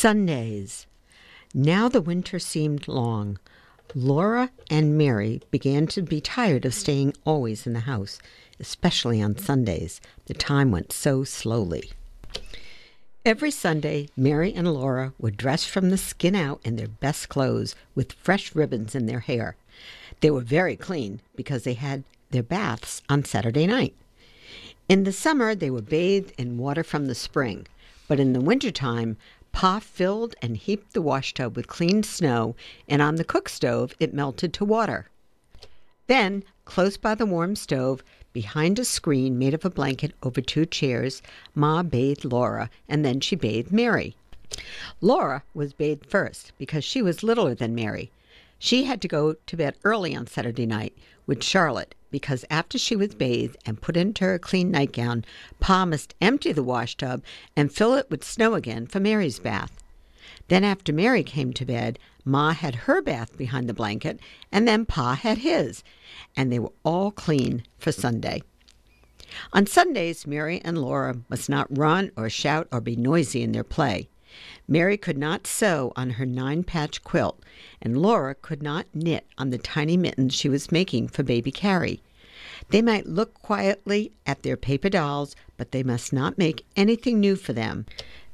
Sundays. Now the winter seemed long. Laura and Mary began to be tired of staying always in the house, especially on Sundays. The time went so slowly. Every Sunday, Mary and Laura would dress from the skin out in their best clothes with fresh ribbons in their hair. They were very clean because they had their baths on Saturday night. In the summer, they were bathed in water from the spring, but in the winter time, Pa filled and heaped the washtub with clean snow, and on the cook stove it melted to water. Then, close by the warm stove, behind a screen made of a blanket over two chairs, Ma bathed Laura, and then she bathed Mary. Laura was bathed first because she was littler than Mary. She had to go to bed early on Saturday night with Charlotte because after she was bathed and put into her clean nightgown, Pa must empty the washtub and fill it with snow again for Mary's bath. Then, after Mary came to bed, Ma had her bath behind the blanket, and then Pa had his, and they were all clean for Sunday. On Sundays, Mary and Laura must not run or shout or be noisy in their play. Mary could not sew on her nine patch quilt, and Laura could not knit on the tiny mittens she was making for baby Carrie. They might look quietly at their paper dolls, but they must not make anything new for them.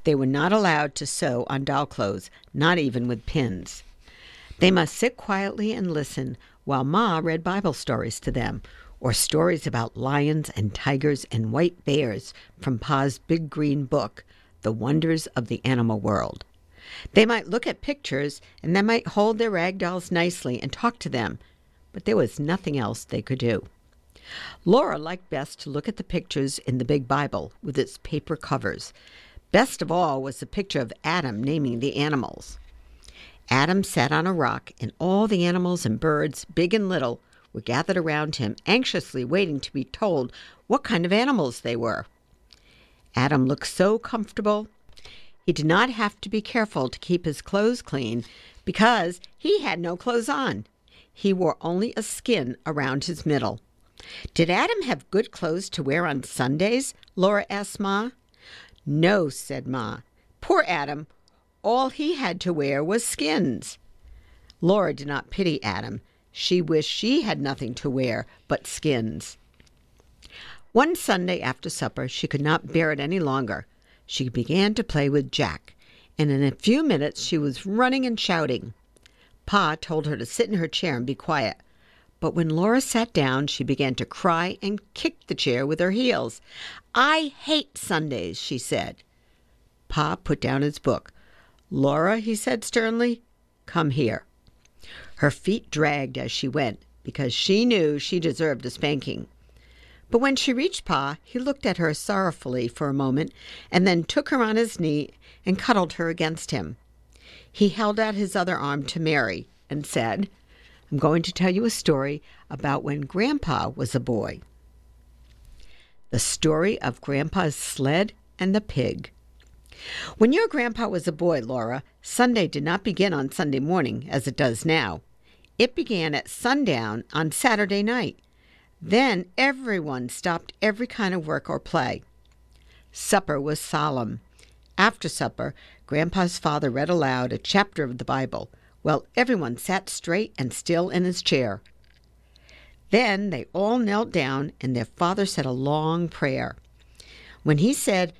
They were not allowed to sew on doll clothes, not even with pins. They must sit quietly and listen while Ma read Bible stories to them, or stories about lions and tigers and white bears from Pa's big green book, The Wonders of the Animal World. They might look at pictures and they might hold their rag dolls nicely and talk to them, but there was nothing else they could do. Laura liked best to look at the pictures in the big Bible with its paper covers. Best of all was the picture of Adam naming the animals. Adam sat on a rock, and all the animals and birds, big and little, were gathered around him, anxiously waiting to be told what kind of animals they were. Adam looked so comfortable. He did not have to be careful to keep his clothes clean because he had no clothes on. He wore only a skin around his middle. Did Adam have good clothes to wear on Sundays? Laura asked Ma. No, said Ma. Poor Adam. All he had to wear was skins. Laura did not pity Adam. She wished she had nothing to wear but skins. One Sunday after supper, she could not bear it any longer. She began to play with Jack, and in a few minutes she was running and shouting. Pa told her to sit in her chair and be quiet. But when Laura sat down, she began to cry and kick the chair with her heels. I hate Sundays, she said. Pa put down his book. Laura, he said sternly, come here. Her feet dragged as she went because she knew she deserved a spanking. But when she reached Pa, he looked at her sorrowfully for a moment and then took her on his knee and cuddled her against him. He held out his other arm to Mary and said, I'm going to tell you a story about when Grandpa was a boy. The story of Grandpa's sled and the pig. When your grandpa was a boy, Laura, Sunday did not begin on Sunday morning as it does now. It began at sundown on Saturday night. Mm. Then everyone stopped every kind of work or play. Supper was solemn. After supper, Grandpa's father read aloud a chapter of the Bible while everyone sat straight and still in his chair. Then they all knelt down and their father said a long prayer. When he said,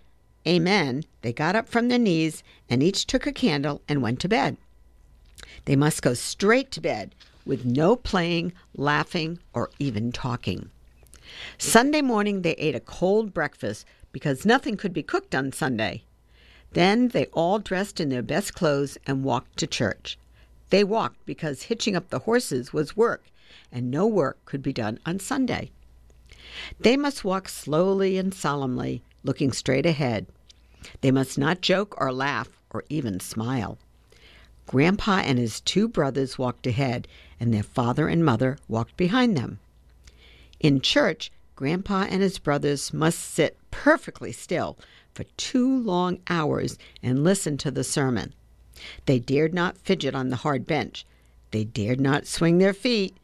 Amen, they got up from their knees and each took a candle and went to bed. They must go straight to bed with no playing, laughing, or even talking. Sunday morning they ate a cold breakfast because nothing could be cooked on Sunday. Then they all dressed in their best clothes and walked to church. They walked because hitching up the horses was work, and no work could be done on Sunday. They must walk slowly and solemnly, looking straight ahead. They must not joke or laugh or even smile. Grandpa and his two brothers walked ahead, and their father and mother walked behind them. In church, Grandpa and his brothers must sit perfectly still for two long hours and listen to the sermon. They dared not fidget on the hard bench. They dared not swing their feet.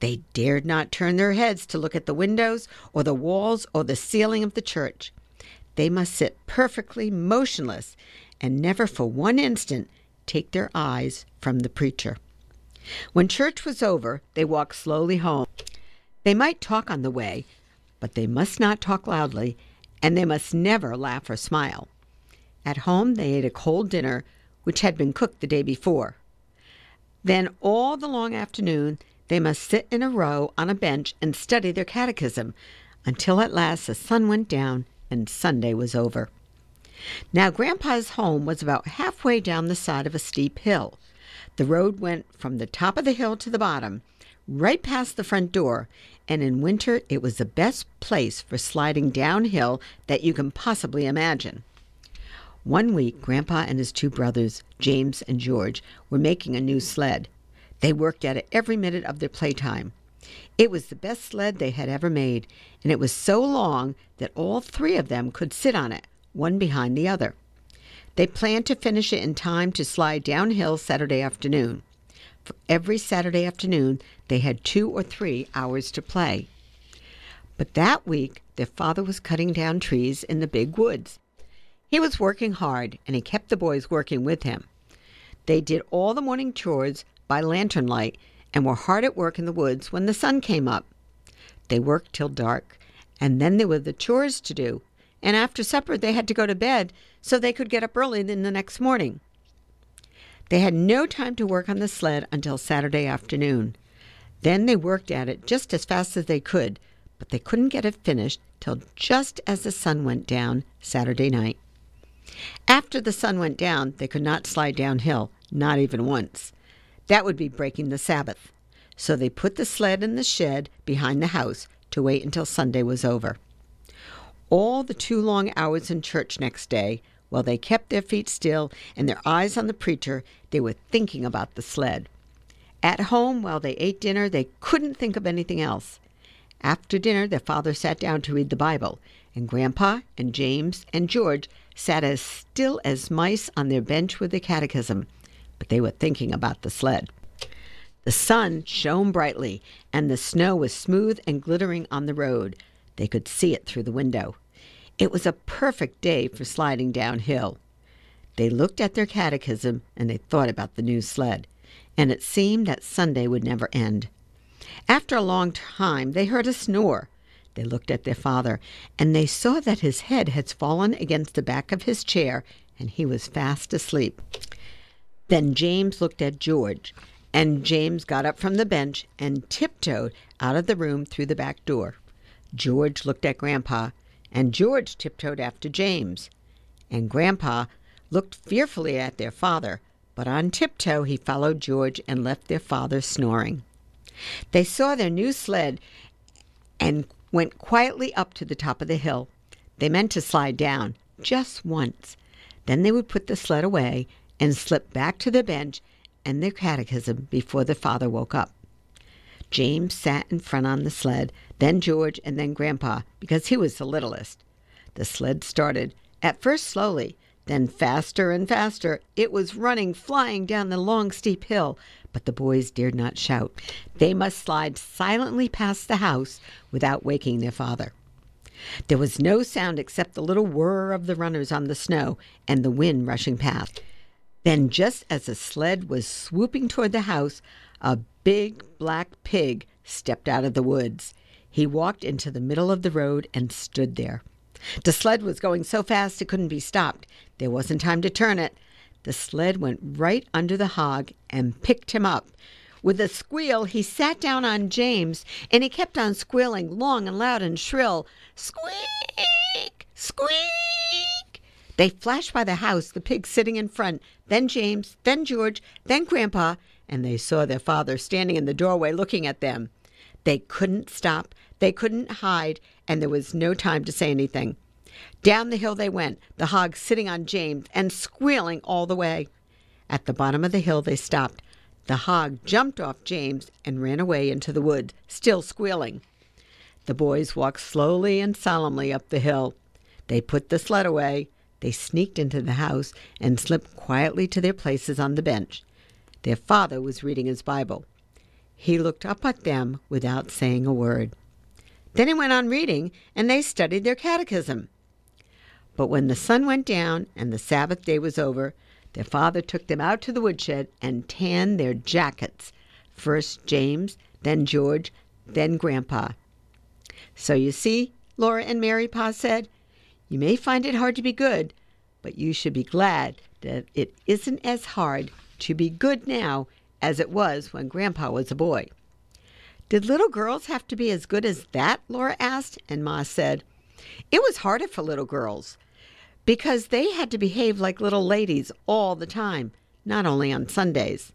They dared not turn their heads to look at the windows or the walls or the ceiling of the church. They must sit perfectly motionless and never for one instant take their eyes from the preacher. When church was over, they walked slowly home. They might talk on the way, but they must not talk loudly, and they must never laugh or smile. At home, they ate a cold dinner, which had been cooked the day before. Then, all the long afternoon, they must sit in a row on a bench and study their catechism until at last the sun went down and Sunday was over. Now, Grandpa's home was about halfway down the side of a steep hill. The road went from the top of the hill to the bottom, right past the front door, and in winter it was the best place for sliding downhill that you can possibly imagine. One week, Grandpa and his two brothers, James and George, were making a new sled. They worked at it every minute of their playtime. It was the best sled they had ever made, and it was so long that all three of them could sit on it, one behind the other. They planned to finish it in time to slide downhill Saturday afternoon. For every Saturday afternoon, they had two or three hours to play. But that week, their father was cutting down trees in the big woods. He was working hard, and he kept the boys working with him. They did all the morning chores by lantern light and were hard at work in the woods when the sun came up. They worked till dark, and then there were the chores to do, and after supper they had to go to bed so they could get up early in the next morning. They had no time to work on the sled until Saturday afternoon. Then they worked at it just as fast as they could, but they couldn't get it finished till just as the sun went down Saturday night. After the sun went down, they could not slide downhill, not even once. That would be breaking the Sabbath. So they put the sled in the shed behind the house to wait until Sunday was over. All the two long hours in church next day, while they kept their feet still and their eyes on the preacher, they were thinking about the sled. At home, while they ate dinner, they couldn't think of anything else. After dinner, their father sat down to read the Bible, and Grandpa and James and George sat as still as mice on their bench with the catechism, but they were thinking about the sled. The sun shone brightly, and the snow was smooth and glittering on the road. They could see it through the window. It was a perfect day for sliding downhill. They looked at their catechism and they thought about the new sled, and it seemed that Sunday would never end. After a long time, they heard a snore. They looked at their father, and they saw that his head had fallen against the back of his chair, and he was fast asleep. Then James looked at George, and James got up from the bench and tiptoed out of the room through the back door. George looked at Grandpa, and George tiptoed after James. And Grandpa looked fearfully at their father, but on tiptoe he followed George and left their father snoring. They saw their new sled and went quietly up to the top of the hill. They meant to slide down just once. Then they would put the sled away and slip back to the bench and their catechism before the father woke up. James sat in front on the sled, then George, and then Grandpa, because he was the littlest. The sled started, at first slowly, then faster and faster. It was running, flying down the long, steep hill, but the boys dared not shout. They must slide silently past the house without waking their father. There was no sound except the little whir of the runners on the snow and the wind rushing past. Then, just as the sled was swooping toward the house, a big black pig stepped out of the woods. He walked into the middle of the road and stood there. The sled was going so fast it couldn't be stopped. There wasn't time to turn it. The sled went right under the hog and picked him up. With a squeal, he sat down on James, and he kept on squealing long and loud and shrill Squeak! Squeak! They flashed by the house, the pig sitting in front, then James, then George, then Grandpa, and they saw their father standing in the doorway looking at them. They couldn't stop, they couldn't hide, and there was no time to say anything. Down the hill they went, the hog sitting on James and squealing all the way. At the bottom of the hill they stopped. The hog jumped off James and ran away into the wood, still squealing. The boys walked slowly and solemnly up the hill. They put the sled away. They sneaked into the house and slipped quietly to their places on the bench. Their father was reading his Bible. He looked up at them without saying a word. Then he went on reading, and they studied their catechism. But when the sun went down and the Sabbath day was over, their father took them out to the woodshed and tanned their jackets. First James, then George, then Grandpa. So you see, Laura and Mary, Pa said, you may find it hard to be good, but you should be glad that it isn't as hard to be good now as it was when Grandpa was a boy. Did little girls have to be as good as that? Laura asked, and Ma said, It was harder for little girls because they had to behave like little ladies all the time, not only on Sundays.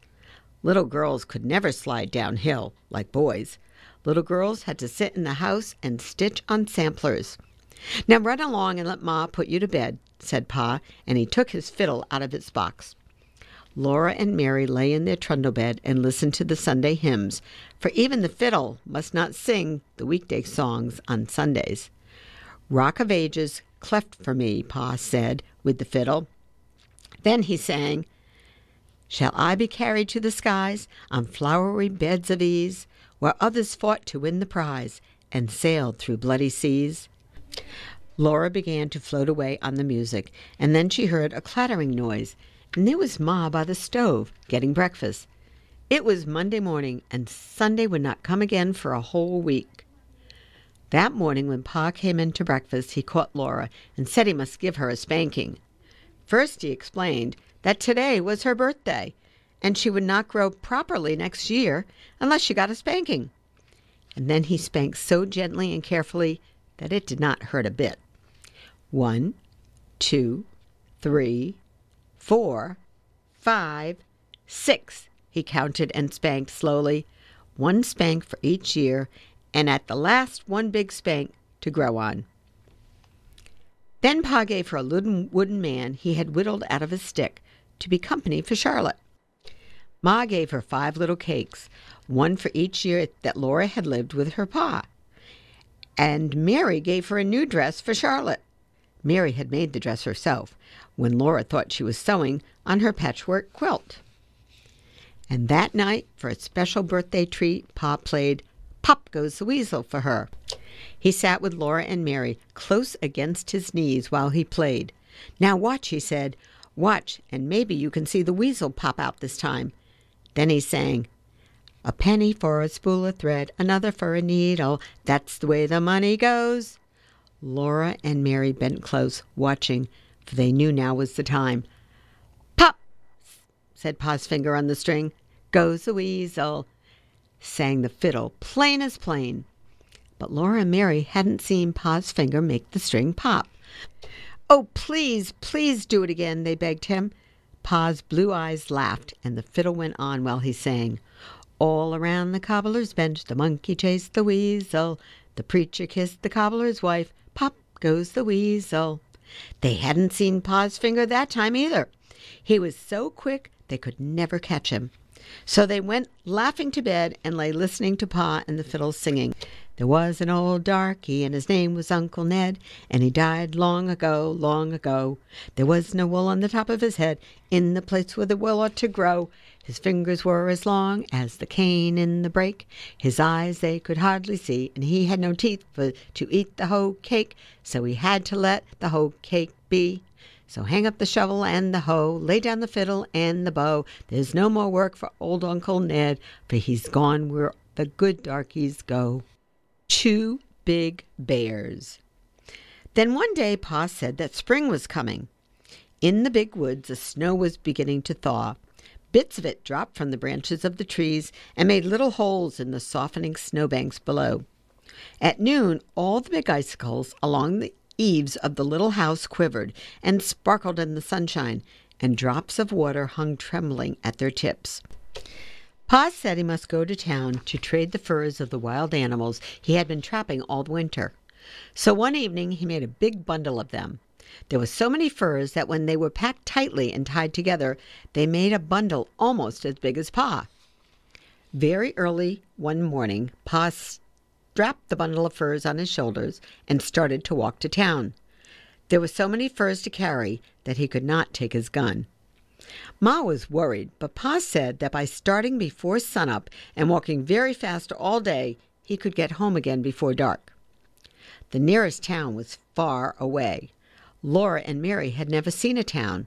Little girls could never slide downhill like boys. Little girls had to sit in the house and stitch on samplers. Now run along and let Ma put you to bed, said Pa, and he took his fiddle out of its box. Laura and Mary lay in their trundle bed and listened to the Sunday hymns, for even the fiddle must not sing the weekday songs on Sundays. Rock of Ages, cleft for me, Pa said with the fiddle. Then he sang, Shall I be carried to the skies on flowery beds of ease, where others fought to win the prize and sailed through bloody seas? Laura began to float away on the music, and then she heard a clattering noise and there was Ma by the stove getting breakfast. It was Monday morning, and Sunday would not come again for a whole week. That morning, when Pa came in to breakfast, he caught Laura and said he must give her a spanking. First, he explained that today was her birthday, and she would not grow properly next year unless she got a spanking. And then he spanked so gently and carefully that it did not hurt a bit. One, two, three, four, five, six, he counted and spanked slowly, one spank for each year, and at the last one big spank to grow on. Then Pa gave her a little wooden man he had whittled out of a stick to be company for Charlotte. Ma gave her five little cakes, one for each year that Laura had lived with her pa. And Mary gave her a new dress for Charlotte. Mary had made the dress herself when Laura thought she was sewing on her patchwork quilt. And that night, for a special birthday treat, Pa played Pop Goes the Weasel for her. He sat with Laura and Mary close against his knees while he played. Now watch, he said. Watch, and maybe you can see the weasel pop out this time. Then he sang, A penny for a spool of thread, another for a needle. That's the way the money goes. Laura and Mary bent close, watching, for they knew now was the time. Pop! said Pa's finger on the string. Goes the weasel, sang the fiddle, plain as plain. But Laura and Mary hadn't seen Pa's finger make the string pop. Oh, please, please do it again, they begged him. Pa's blue eyes laughed, and the fiddle went on while he sang. All around the cobbler's bench the monkey chased the weasel. The preacher kissed the cobbler's wife. Pop goes the weasel. They hadn't seen Pa's finger that time either. He was so quick they could never catch him. So they went laughing to bed and lay listening to Pa and the fiddle singing. There was an old darky, and his name was Uncle Ned, and he died long ago, long ago. There was no wool on the top of his head, in the place where the wool ought to grow. His fingers were as long as the cane in the brake. His eyes they could hardly see, and he had no teeth for to eat the hoe cake, so he had to let the hoe cake be. So hang up the shovel and the hoe, lay down the fiddle and the bow. There's no more work for old Uncle Ned, for he's gone where the good darkies go two big bears. Then one day Pa said that spring was coming. In the big woods, the snow was beginning to thaw. Bits of it dropped from the branches of the trees and made little holes in the softening snowbanks below. At noon, all the big icicles along the eaves of the little house quivered and sparkled in the sunshine, and drops of water hung trembling at their tips. Pa said he must go to town to trade the furs of the wild animals he had been trapping all winter. So one evening he made a big bundle of them. There were so many furs that when they were packed tightly and tied together, they made a bundle almost as big as Pa. Very early one morning, Pa strapped the bundle of furs on his shoulders and started to walk to town. There were so many furs to carry that he could not take his gun. Ma was worried, but Pa said that by starting before sunup and walking very fast all day, he could get home again before dark. The nearest town was far away. Laura and Mary had never seen a town.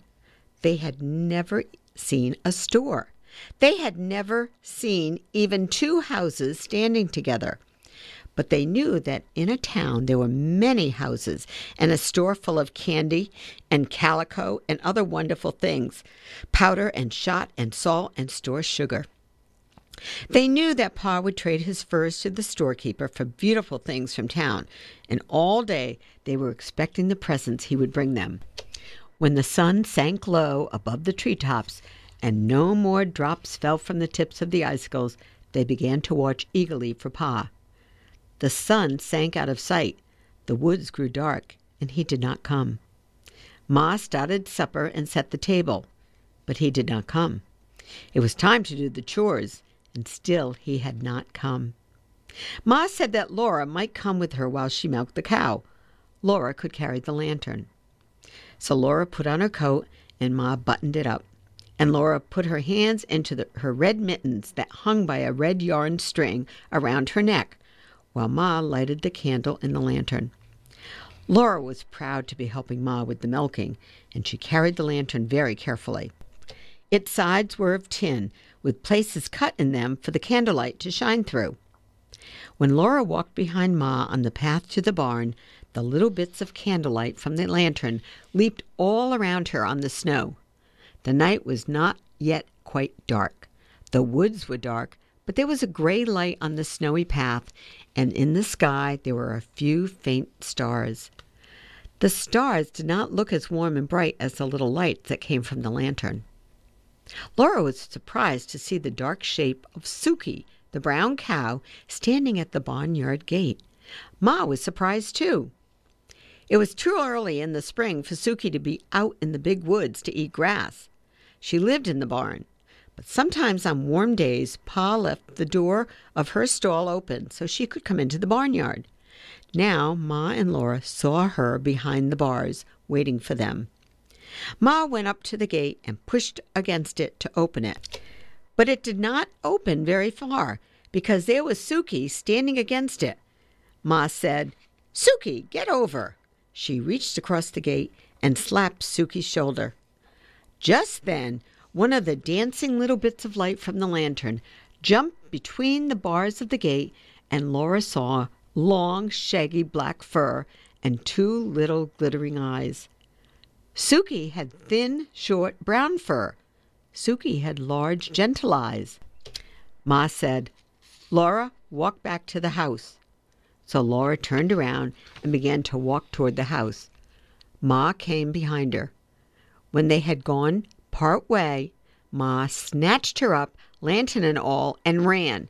They had never seen a store. They had never seen even two houses standing together. But they knew that in a town there were many houses and a store full of candy and calico and other wonderful things, powder and shot and salt and store sugar. They knew that Pa would trade his furs to the storekeeper for beautiful things from town, and all day they were expecting the presents he would bring them. When the sun sank low above the tree tops and no more drops fell from the tips of the icicles, they began to watch eagerly for Pa. The sun sank out of sight, the woods grew dark, and he did not come. Ma started supper and set the table, but he did not come. It was time to do the chores and still he had not come. Ma said that Laura might come with her while she milked the cow. Laura could carry the lantern. So Laura put on her coat and Ma buttoned it up. And Laura put her hands into the, her red mittens that hung by a red yarn string around her neck, while Ma lighted the candle in the lantern. Laura was proud to be helping Ma with the milking, and she carried the lantern very carefully. Its sides were of tin, with places cut in them for the candlelight to shine through. When Laura walked behind Ma on the path to the barn, the little bits of candlelight from the lantern leaped all around her on the snow. The night was not yet quite dark. The woods were dark, but there was a gray light on the snowy path, and in the sky there were a few faint stars. The stars did not look as warm and bright as the little lights that came from the lantern. Laura was surprised to see the dark shape of Sukey, the brown cow, standing at the barnyard gate. Ma was surprised too. It was too early in the spring for Sukey to be out in the big woods to eat grass. She lived in the barn, but sometimes on warm days Pa left the door of her stall open so she could come into the barnyard. Now Ma and Laura saw her behind the bars, waiting for them. Ma went up to the gate and pushed against it to open it. But it did not open very far because there was Sukey standing against it. Ma said, Sukey, get over. She reached across the gate and slapped Sukey's shoulder. Just then, one of the dancing little bits of light from the lantern jumped between the bars of the gate, and Laura saw long, shaggy black fur and two little glittering eyes. Sukey had thin, short, brown fur. Sukey had large, gentle eyes. Ma said, Laura, walk back to the house. So Laura turned around and began to walk toward the house. Ma came behind her. When they had gone part way, Ma snatched her up, lantern and all, and ran.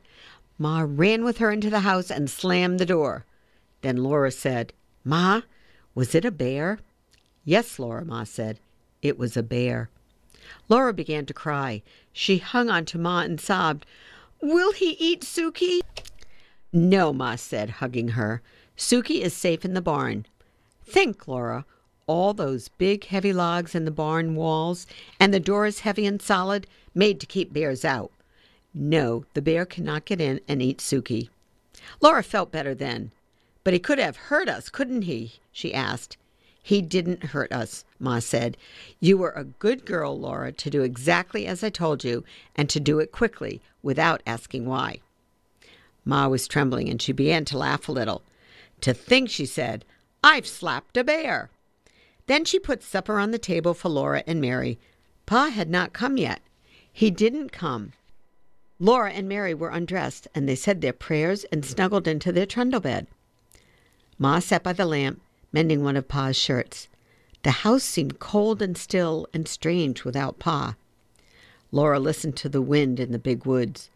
Ma ran with her into the house and slammed the door. Then Laura said, Ma, was it a bear? Yes, Laura, Ma said. It was a bear. Laura began to cry. She hung on to Ma and sobbed, Will he eat Sukey? No, Ma said, hugging her. Sukey is safe in the barn. Think, Laura, all those big, heavy logs in the barn walls, and the doors heavy and solid, made to keep bears out. No, the bear cannot get in and eat Sukey. Laura felt better then. But he could have hurt us, couldn't he? she asked. He didn't hurt us, Ma said. You were a good girl, Laura, to do exactly as I told you and to do it quickly without asking why. Ma was trembling and she began to laugh a little. To think, she said, I've slapped a bear. Then she put supper on the table for Laura and Mary. Pa had not come yet. He didn't come. Laura and Mary were undressed, and they said their prayers and snuggled into their trundle bed. Ma sat by the lamp mending one of Pa's shirts. The house seemed cold and still and strange without Pa. Laura listened to the wind in the big woods.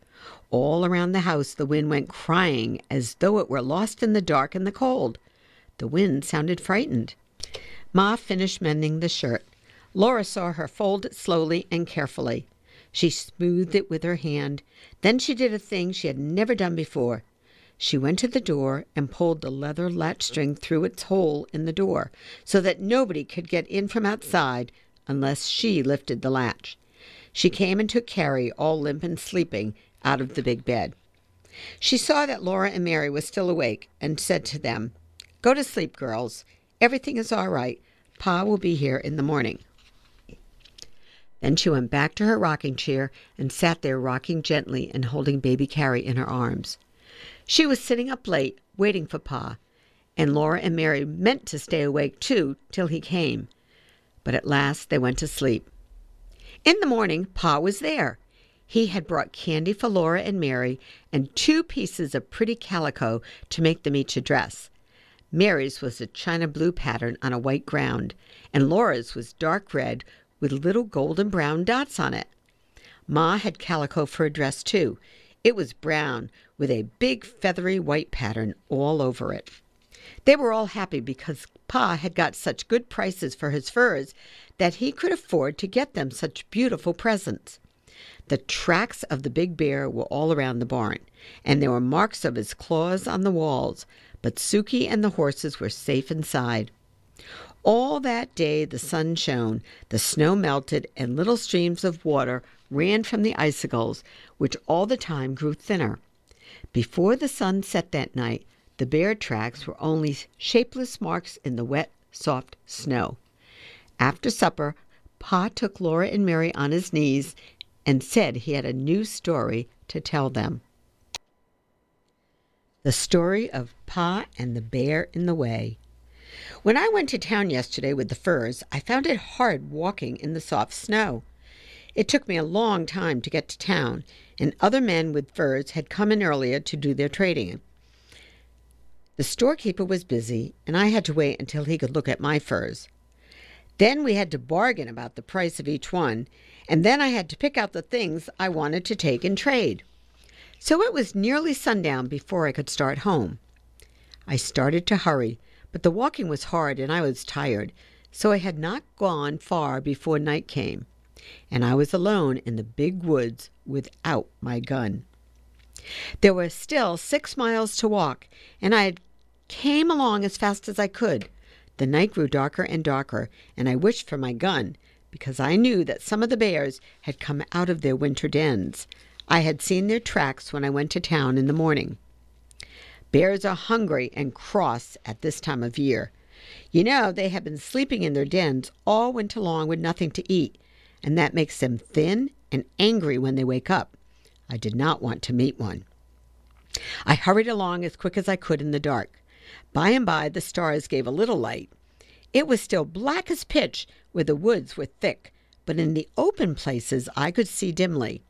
All around the house the wind went crying as though it were lost in the dark and the cold. The wind sounded frightened. Ma finished mending the shirt. Laura saw her fold it slowly and carefully. She smoothed it with her hand. Then she did a thing she had never done before. She went to the door and pulled the leather latch string through its hole in the door so that nobody could get in from outside unless she lifted the latch. She came and took Carrie, all limp and sleeping, out of the big bed. She saw that Laura and Mary were still awake and said to them, Go to sleep, girls. Everything is all right. Pa will be here in the morning. Then she went back to her rocking chair and sat there rocking gently and holding baby Carrie in her arms. She was sitting up late, waiting for Pa, and Laura and Mary meant to stay awake too till he came. But at last they went to sleep. In the morning, Pa was there. He had brought candy for Laura and Mary and two pieces of pretty calico to make them each a dress. Mary's was a china blue pattern on a white ground, and Laura's was dark red with little golden brown dots on it. Ma had calico for a dress, too. It was brown with a big feathery white pattern all over it. They were all happy because Pa had got such good prices for his furs that he could afford to get them such beautiful presents. The tracks of the big bear were all around the barn, and there were marks of his claws on the walls, but Sukey and the horses were safe inside. All that day the sun shone, the snow melted, and little streams of water ran from the icicles, which all the time grew thinner. Before the sun set that night, the bear tracks were only shapeless marks in the wet, soft snow. After supper, Pa took Laura and Mary on his knees and said he had a new story to tell them. The story of Pa and the Bear in the Way. When I went to town yesterday with the furs, I found it hard walking in the soft snow. It took me a long time to get to town, and other men with furs had come in earlier to do their trading. The storekeeper was busy, and I had to wait until he could look at my furs. Then we had to bargain about the price of each one, and then I had to pick out the things I wanted to take and trade. So it was nearly sundown before I could start home. I started to hurry, but the walking was hard and I was tired, so I had not gone far before night came, and I was alone in the big woods without my gun. There were still six miles to walk, and I came along as fast as I could. The night grew darker and darker, and I wished for my gun, because I knew that some of the bears had come out of their winter dens. I had seen their tracks when I went to town in the morning. Bears are hungry and cross at this time of year. You know, they have been sleeping in their dens all winter long with nothing to eat, and that makes them thin and angry when they wake up. I did not want to meet one. I hurried along as quick as I could in the dark. By and by, the stars gave a little light. It was still black as pitch where the woods were thick, but in the open places I could see dimly.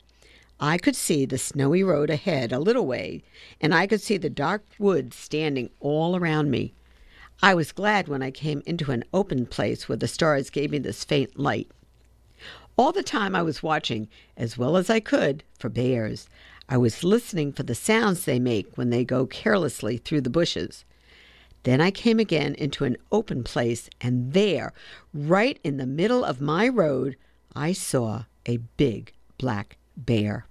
I could see the snowy road ahead a little way, and I could see the dark woods standing all around me. I was glad when I came into an open place where the stars gave me this faint light. All the time I was watching, as well as I could, for bears. I was listening for the sounds they make when they go carelessly through the bushes. Then I came again into an open place, and there, right in the middle of my road, I saw a big black bear.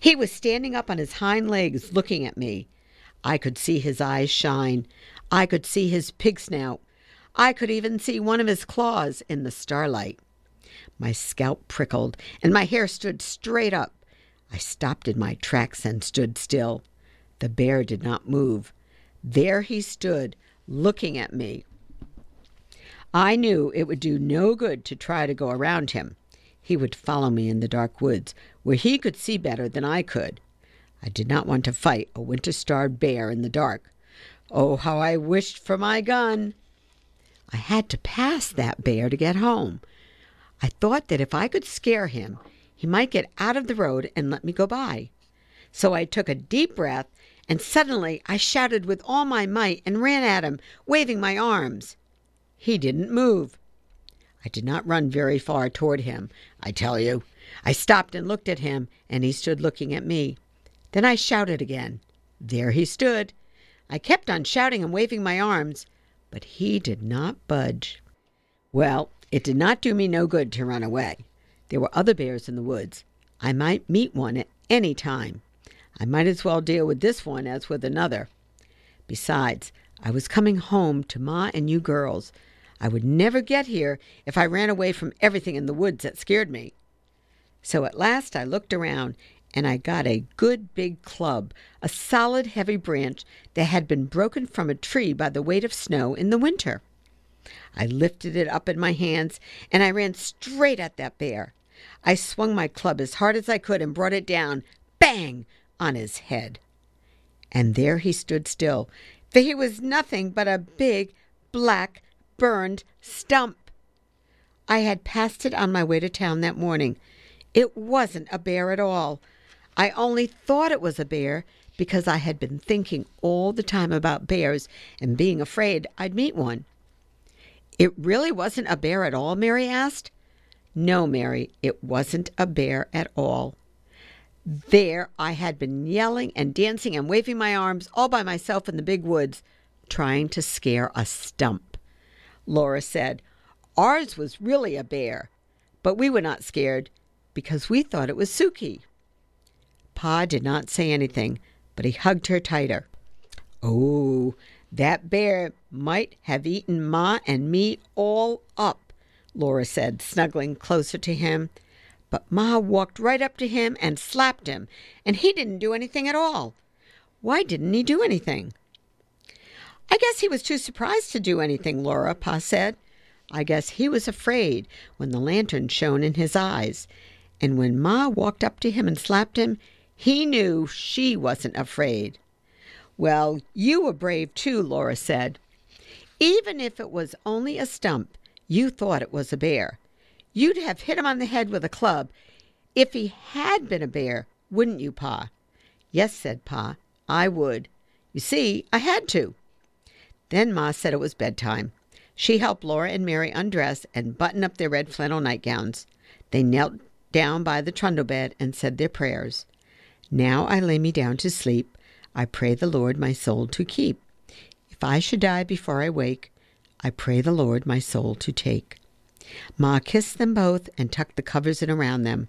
He was standing up on his hind legs looking at me. I could see his eyes shine. I could see his pig snout. I could even see one of his claws in the starlight. My scalp prickled and my hair stood straight up. I stopped in my tracks and stood still. The bear did not move. There he stood, looking at me. I knew it would do no good to try to go around him. He would follow me in the dark woods, where he could see better than I could. I did not want to fight a winter starved bear in the dark. Oh, how I wished for my gun! I had to pass that bear to get home. I thought that if I could scare him, he might get out of the road and let me go by. So I took a deep breath, and suddenly I shouted with all my might and ran at him, waving my arms. He didn't move. I did not run very far toward him, I tell you. I stopped and looked at him, and he stood looking at me. Then I shouted again. There he stood. I kept on shouting and waving my arms, but he did not budge. Well, it did not do me no good to run away. There were other bears in the woods. I might meet one at any time. I might as well deal with this one as with another. Besides, I was coming home to Ma and you girls. I would never get here if I ran away from everything in the woods that scared me. So at last I looked around and I got a good big club, a solid heavy branch that had been broken from a tree by the weight of snow in the winter. I lifted it up in my hands and I ran straight at that bear. I swung my club as hard as I could and brought it down, bang, on his head. And there he stood still, for he was nothing but a big, black, burned stump. I had passed it on my way to town that morning. It wasn't a bear at all. I only thought it was a bear because I had been thinking all the time about bears and being afraid I'd meet one. It really wasn't a bear at all? Mary asked. No, Mary, it wasn't a bear at all. There I had been yelling and dancing and waving my arms all by myself in the big woods, trying to scare a stump. Laura said, Ours was really a bear, but we were not scared because we thought it was Sukey. Pa did not say anything, but he hugged her tighter. Oh, that bear might have eaten Ma and me all up, Laura said, snuggling closer to him. But Ma walked right up to him and slapped him, and he didn't do anything at all. Why didn't he do anything? I guess he was too surprised to do anything, Laura, Pa said. I guess he was afraid when the lantern shone in his eyes. And when Ma walked up to him and slapped him, he knew she wasn't afraid. Well, you were brave too, Laura said. Even if it was only a stump, you thought it was a bear. You'd have hit him on the head with a club if he had been a bear, wouldn't you, Pa? Yes, said Pa, I would. You see, I had to. Then Ma said it was bedtime. She helped Laura and Mary undress and button up their red flannel nightgowns. They knelt down by the trundle bed and said their prayers. Now I lay me down to sleep. I pray the Lord my soul to keep. If I should die before I wake, I pray the Lord my soul to take. Ma kissed them both and tucked the covers in around them.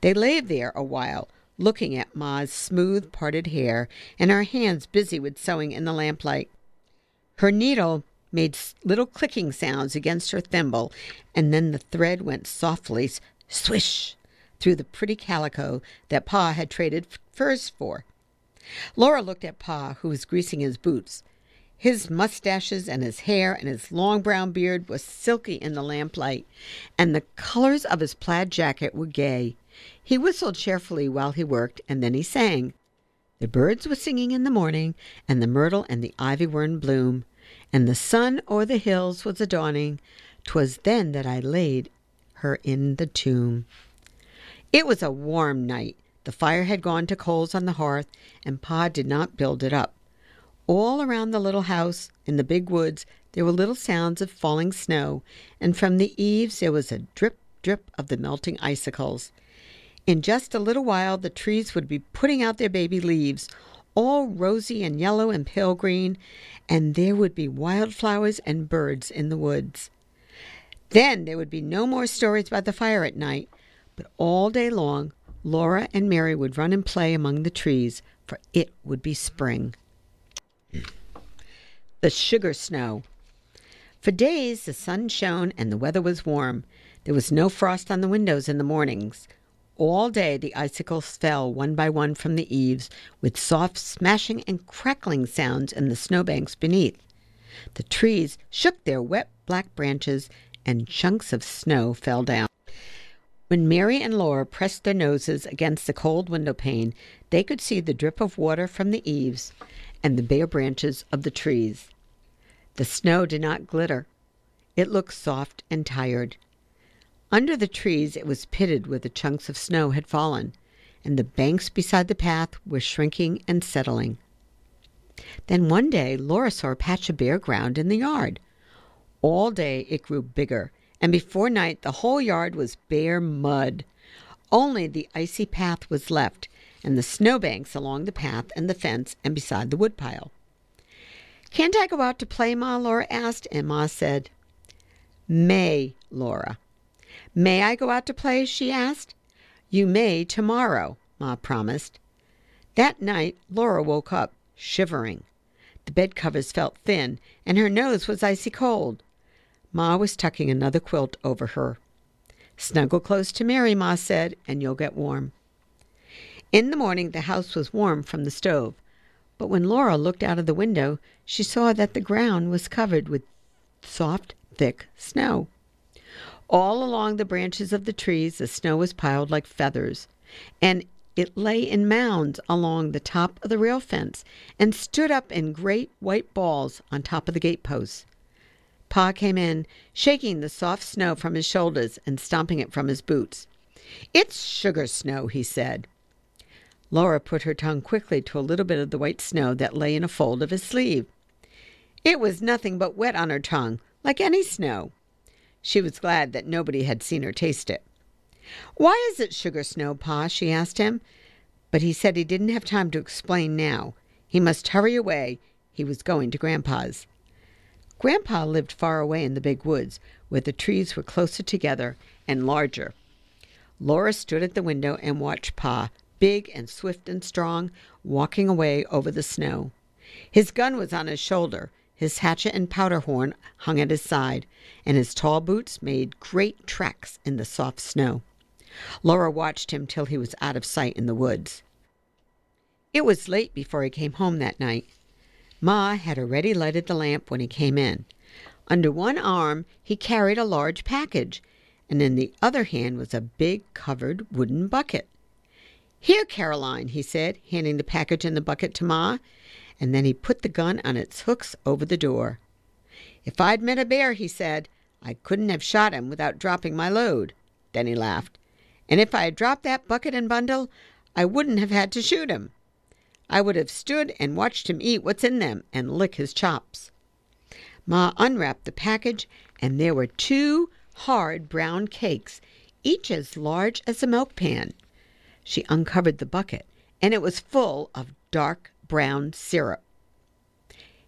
They lay there a while, looking at Ma's smooth parted hair and her hands busy with sewing in the lamplight. Her needle made little clicking sounds against her thimble, and then the thread went softly swish through the pretty calico that Pa had traded furs for. Laura looked at Pa, who was greasing his boots. His mustaches and his hair and his long brown beard was silky in the lamplight, and the colors of his plaid jacket were gay. He whistled cheerfully while he worked, and then he sang. The birds were singing in the morning, and the myrtle and the ivy were in bloom and the sun o'er the hills was a dawning. 'Twas then that I laid her in the tomb. It was a warm night. The fire had gone to coals on the hearth, and Pa did not build it up. All around the little house in the big woods there were little sounds of falling snow, and from the eaves there was a drip, drip of the melting icicles. In just a little while the trees would be putting out their baby leaves, all rosy and yellow and pale green, and there would be wildflowers and birds in the woods. Then there would be no more stories about the fire at night, but all day long Laura and Mary would run and play among the trees, for it would be spring. The sugar snow. For days the sun shone and the weather was warm. There was no frost on the windows in the mornings. All day the icicles fell one by one from the eaves, with soft smashing and crackling sounds in the snowbanks beneath. The trees shook their wet black branches, and chunks of snow fell down. When Mary and Laura pressed their noses against the cold window pane, they could see the drip of water from the eaves and the bare branches of the trees. The snow did not glitter. It looked soft and tired. Under the trees it was pitted where the chunks of snow had fallen, and the banks beside the path were shrinking and settling. Then one day Laura saw a patch of bare ground in the yard. All day it grew bigger, and before night the whole yard was bare mud. Only the icy path was left, and the snowbanks along the path and the fence and beside the woodpile. Can't I go out to play, Ma? Laura asked, and Ma said, May, Laura. May I go out to play? she asked. You may tomorrow, Ma promised. That night Laura woke up, shivering. The bed covers felt thin, and her nose was icy cold. Ma was tucking another quilt over her. Snuggle close to Mary, Ma said, and you'll get warm. In the morning the house was warm from the stove, but when Laura looked out of the window, she saw that the ground was covered with soft thick snow. All along the branches of the trees, the snow was piled like feathers, and it lay in mounds along the top of the rail fence and stood up in great white balls on top of the gate posts. Pa came in, shaking the soft snow from his shoulders and stomping it from his boots. It's sugar snow, he said. Laura put her tongue quickly to a little bit of the white snow that lay in a fold of his sleeve. It was nothing but wet on her tongue, like any snow. She was glad that nobody had seen her taste it. Why is it sugar snow, Pa? she asked him. But he said he didn't have time to explain now. He must hurry away. He was going to Grandpa's. Grandpa lived far away in the big woods, where the trees were closer together and larger. Laura stood at the window and watched Pa, big and swift and strong, walking away over the snow. His gun was on his shoulder, his hatchet and powder horn hung at his side, and his tall boots made great tracks in the soft snow. Laura watched him till he was out of sight in the woods. It was late before he came home that night. Ma had already lighted the lamp when he came in. Under one arm he carried a large package, and in the other hand was a big covered wooden bucket. Here, Caroline, he said, handing the package and the bucket to Ma and then he put the gun on its hooks over the door. If I'd met a bear, he said, I couldn't have shot him without dropping my load. Then he laughed. And if I had dropped that bucket and bundle, I wouldn't have had to shoot him. I would have stood and watched him eat what's in them and lick his chops. Ma unwrapped the package, and there were two hard brown cakes, each as large as a milk pan. She uncovered the bucket, and it was full of dark brown syrup.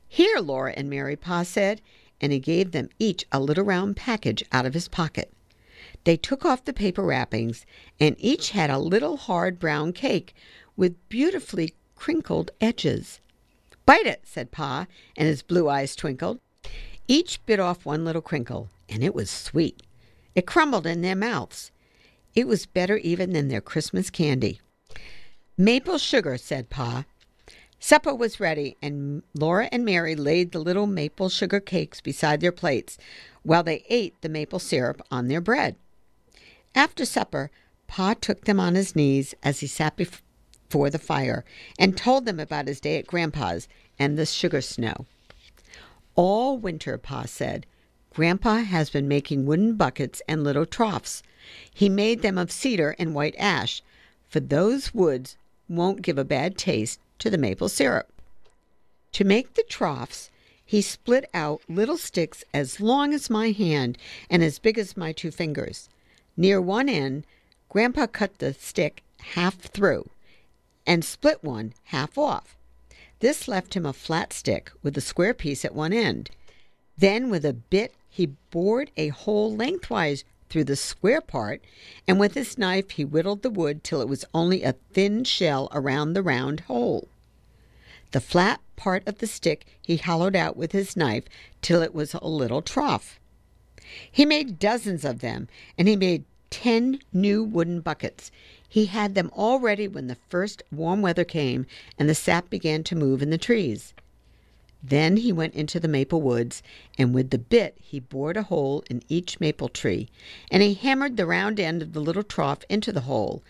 Here, Laura and Mary, Pa said, and he gave them each a little round package out of his pocket. They took off the paper wrappings, and each had a little hard brown cake with beautifully crinkled edges. Bite it, said Pa, and his blue eyes twinkled. Each bit off one little crinkle, and it was sweet. It crumbled in their mouths. It was better even than their Christmas candy. Maple sugar, said Pa. Supper was ready, and Laura and Mary laid the little maple sugar cakes beside their plates while they ate the maple syrup on their bread. After supper, Pa took them on his knees as he sat before the fire and told them about his day at Grandpa's and the sugar snow. All winter, Pa said, Grandpa has been making wooden buckets and little troughs. He made them of cedar and white ash, for those woods won't give a bad taste to the maple syrup. To make the troughs, he split out little sticks as long as my hand and as big as my two fingers. Near one end, Grandpa cut the stick half through and split one half off. This left him a flat stick with a square piece at one end. Then, with a bit, he bored a hole lengthwise through the square part, and with his knife he whittled the wood till it was only a thin shell around the round hole. The flat part of the stick he hollowed out with his knife till it was a little trough. He made dozens of them, and he made ten new wooden buckets. He had them all ready when the first warm weather came and the sap began to move in the trees. Then he went into the maple woods, and with the bit he bored a hole in each maple tree, and he hammered the round end of the little trough into the hole,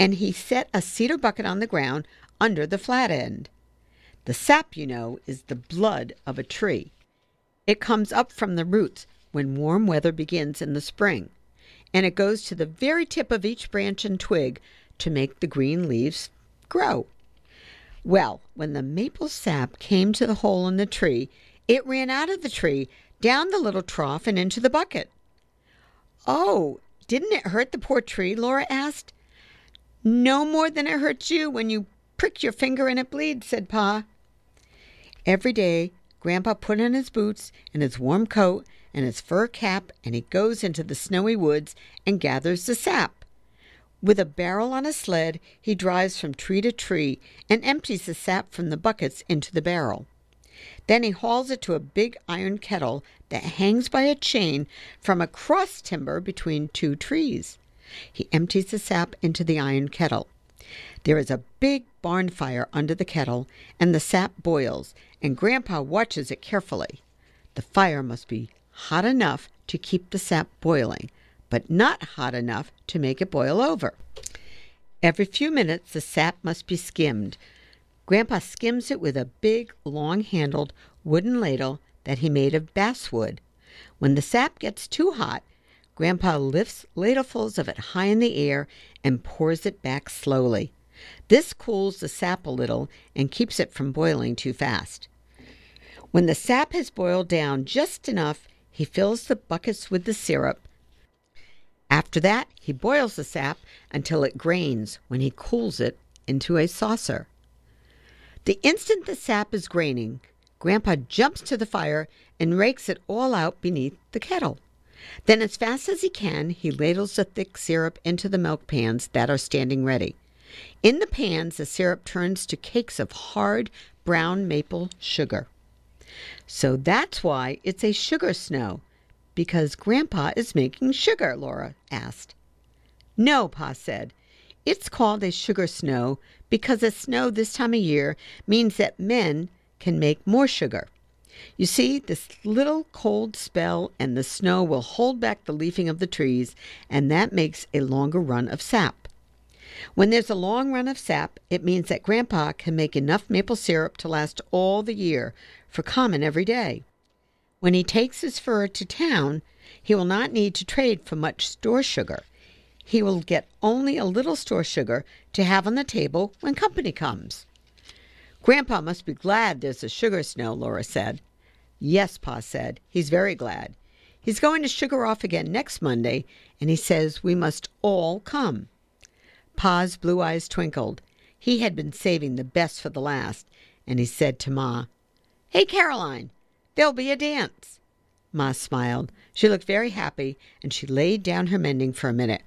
and he set a cedar bucket on the ground under the flat end. The sap, you know, is the blood of a tree. It comes up from the roots when warm weather begins in the spring, and it goes to the very tip of each branch and twig to make the green leaves grow. Well, when the maple sap came to the hole in the tree, it ran out of the tree, down the little trough, and into the bucket. Oh, didn't it hurt the poor tree? Laura asked. No more than it hurts you when you prick your finger and it bleeds, said Pa. Every day, Grandpa put on his boots and his warm coat and his fur cap, and he goes into the snowy woods and gathers the sap. With a barrel on a sled, he drives from tree to tree and empties the sap from the buckets into the barrel. Then he hauls it to a big iron kettle that hangs by a chain from a cross timber between two trees. He empties the sap into the iron kettle. There is a big barn fire under the kettle, and the sap boils, and Grandpa watches it carefully. The fire must be hot enough to keep the sap boiling, but not hot enough to make it boil over. Every few minutes, the sap must be skimmed. Grandpa skims it with a big, long handled wooden ladle that he made of basswood. When the sap gets too hot, Grandpa lifts ladlefuls of it high in the air and pours it back slowly. This cools the sap a little and keeps it from boiling too fast. When the sap has boiled down just enough, he fills the buckets with the syrup. After that, he boils the sap until it grains when he cools it into a saucer. The instant the sap is graining, Grandpa jumps to the fire and rakes it all out beneath the kettle. Then, as fast as he can, he ladles the thick syrup into the milk pans that are standing ready. In the pans, the syrup turns to cakes of hard brown maple sugar. So that's why it's a sugar snow, because Grandpa is making sugar, Laura asked. No, Pa said. It's called a sugar snow because a snow this time of year means that men can make more sugar. You see, this little cold spell and the snow will hold back the leafing of the trees, and that makes a longer run of sap. When there's a long run of sap, it means that Grandpa can make enough maple syrup to last all the year for common every day. When he takes his fur to town, he will not need to trade for much store sugar. He will get only a little store sugar to have on the table when company comes. Grandpa must be glad there's a sugar snow, Laura said. Yes, Pa said. He's very glad. He's going to sugar off again next Monday, and he says we must all come. Pa's blue eyes twinkled. He had been saving the best for the last, and he said to Ma, Hey, Caroline, there'll be a dance. Ma smiled. She looked very happy, and she laid down her mending for a minute.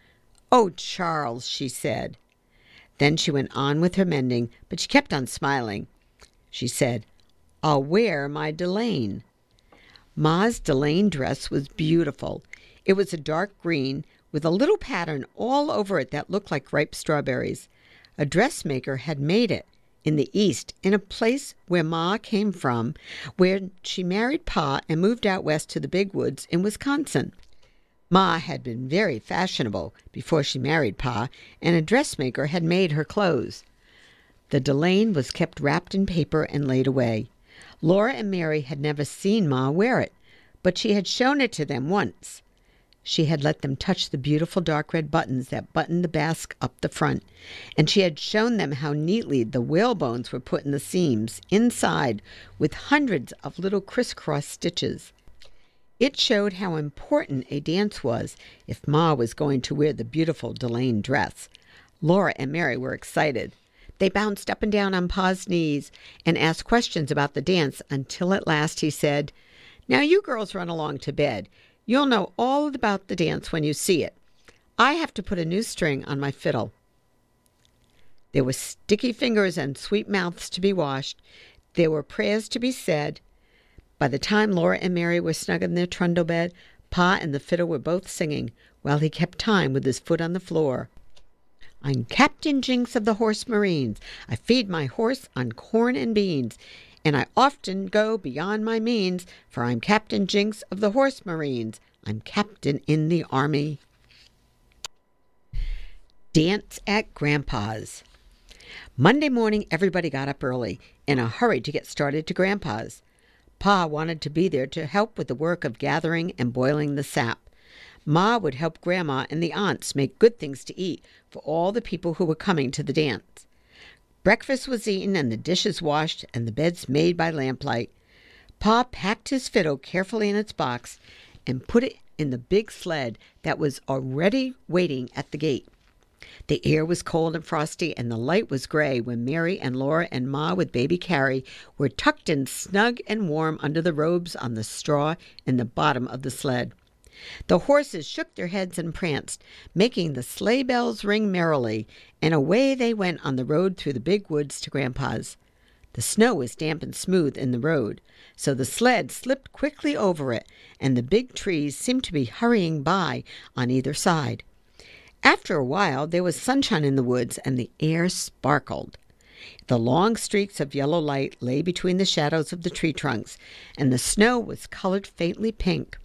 Oh, Charles, she said. Then she went on with her mending, but she kept on smiling. She said, I'll wear my delaine. Ma's delaine dress was beautiful. It was a dark green with a little pattern all over it that looked like ripe strawberries. A dressmaker had made it in the East, in a place where Ma came from, where she married Pa and moved out west to the big woods in Wisconsin. Ma had been very fashionable before she married Pa, and a dressmaker had made her clothes. The delaine was kept wrapped in paper and laid away. Laura and Mary had never seen Ma wear it, but she had shown it to them once. She had let them touch the beautiful dark red buttons that buttoned the basque up the front, and she had shown them how neatly the whalebones were put in the seams inside with hundreds of little crisscross stitches. It showed how important a dance was if Ma was going to wear the beautiful Delaine dress. Laura and Mary were excited. They bounced up and down on Pa's knees and asked questions about the dance until at last he said, Now you girls run along to bed. You'll know all about the dance when you see it. I have to put a new string on my fiddle. There were sticky fingers and sweet mouths to be washed. There were prayers to be said. By the time Laura and Mary were snug in their trundle bed, Pa and the fiddle were both singing, while he kept time with his foot on the floor. I'm Captain Jinks of the Horse Marines. I feed my horse on corn and beans, and I often go beyond my means, for I'm Captain Jinks of the Horse Marines. I'm captain in the army. Dance at Grandpa's. Monday morning, everybody got up early in a hurry to get started to Grandpa's. Pa wanted to be there to help with the work of gathering and boiling the sap. Ma would help Grandma and the aunts make good things to eat for all the people who were coming to the dance. Breakfast was eaten and the dishes washed and the beds made by lamplight. Pa packed his fiddle carefully in its box and put it in the big sled that was already waiting at the gate. The air was cold and frosty, and the light was gray when Mary and Laura and Ma, with baby Carrie, were tucked in snug and warm under the robes on the straw in the bottom of the sled. The horses shook their heads and pranced, making the sleigh bells ring merrily, and away they went on the road through the big woods to Grandpa's. The snow was damp and smooth in the road, so the sled slipped quickly over it, and the big trees seemed to be hurrying by on either side. After a while, there was sunshine in the woods and the air sparkled. The long streaks of yellow light lay between the shadows of the tree trunks, and the snow was colored faintly pink.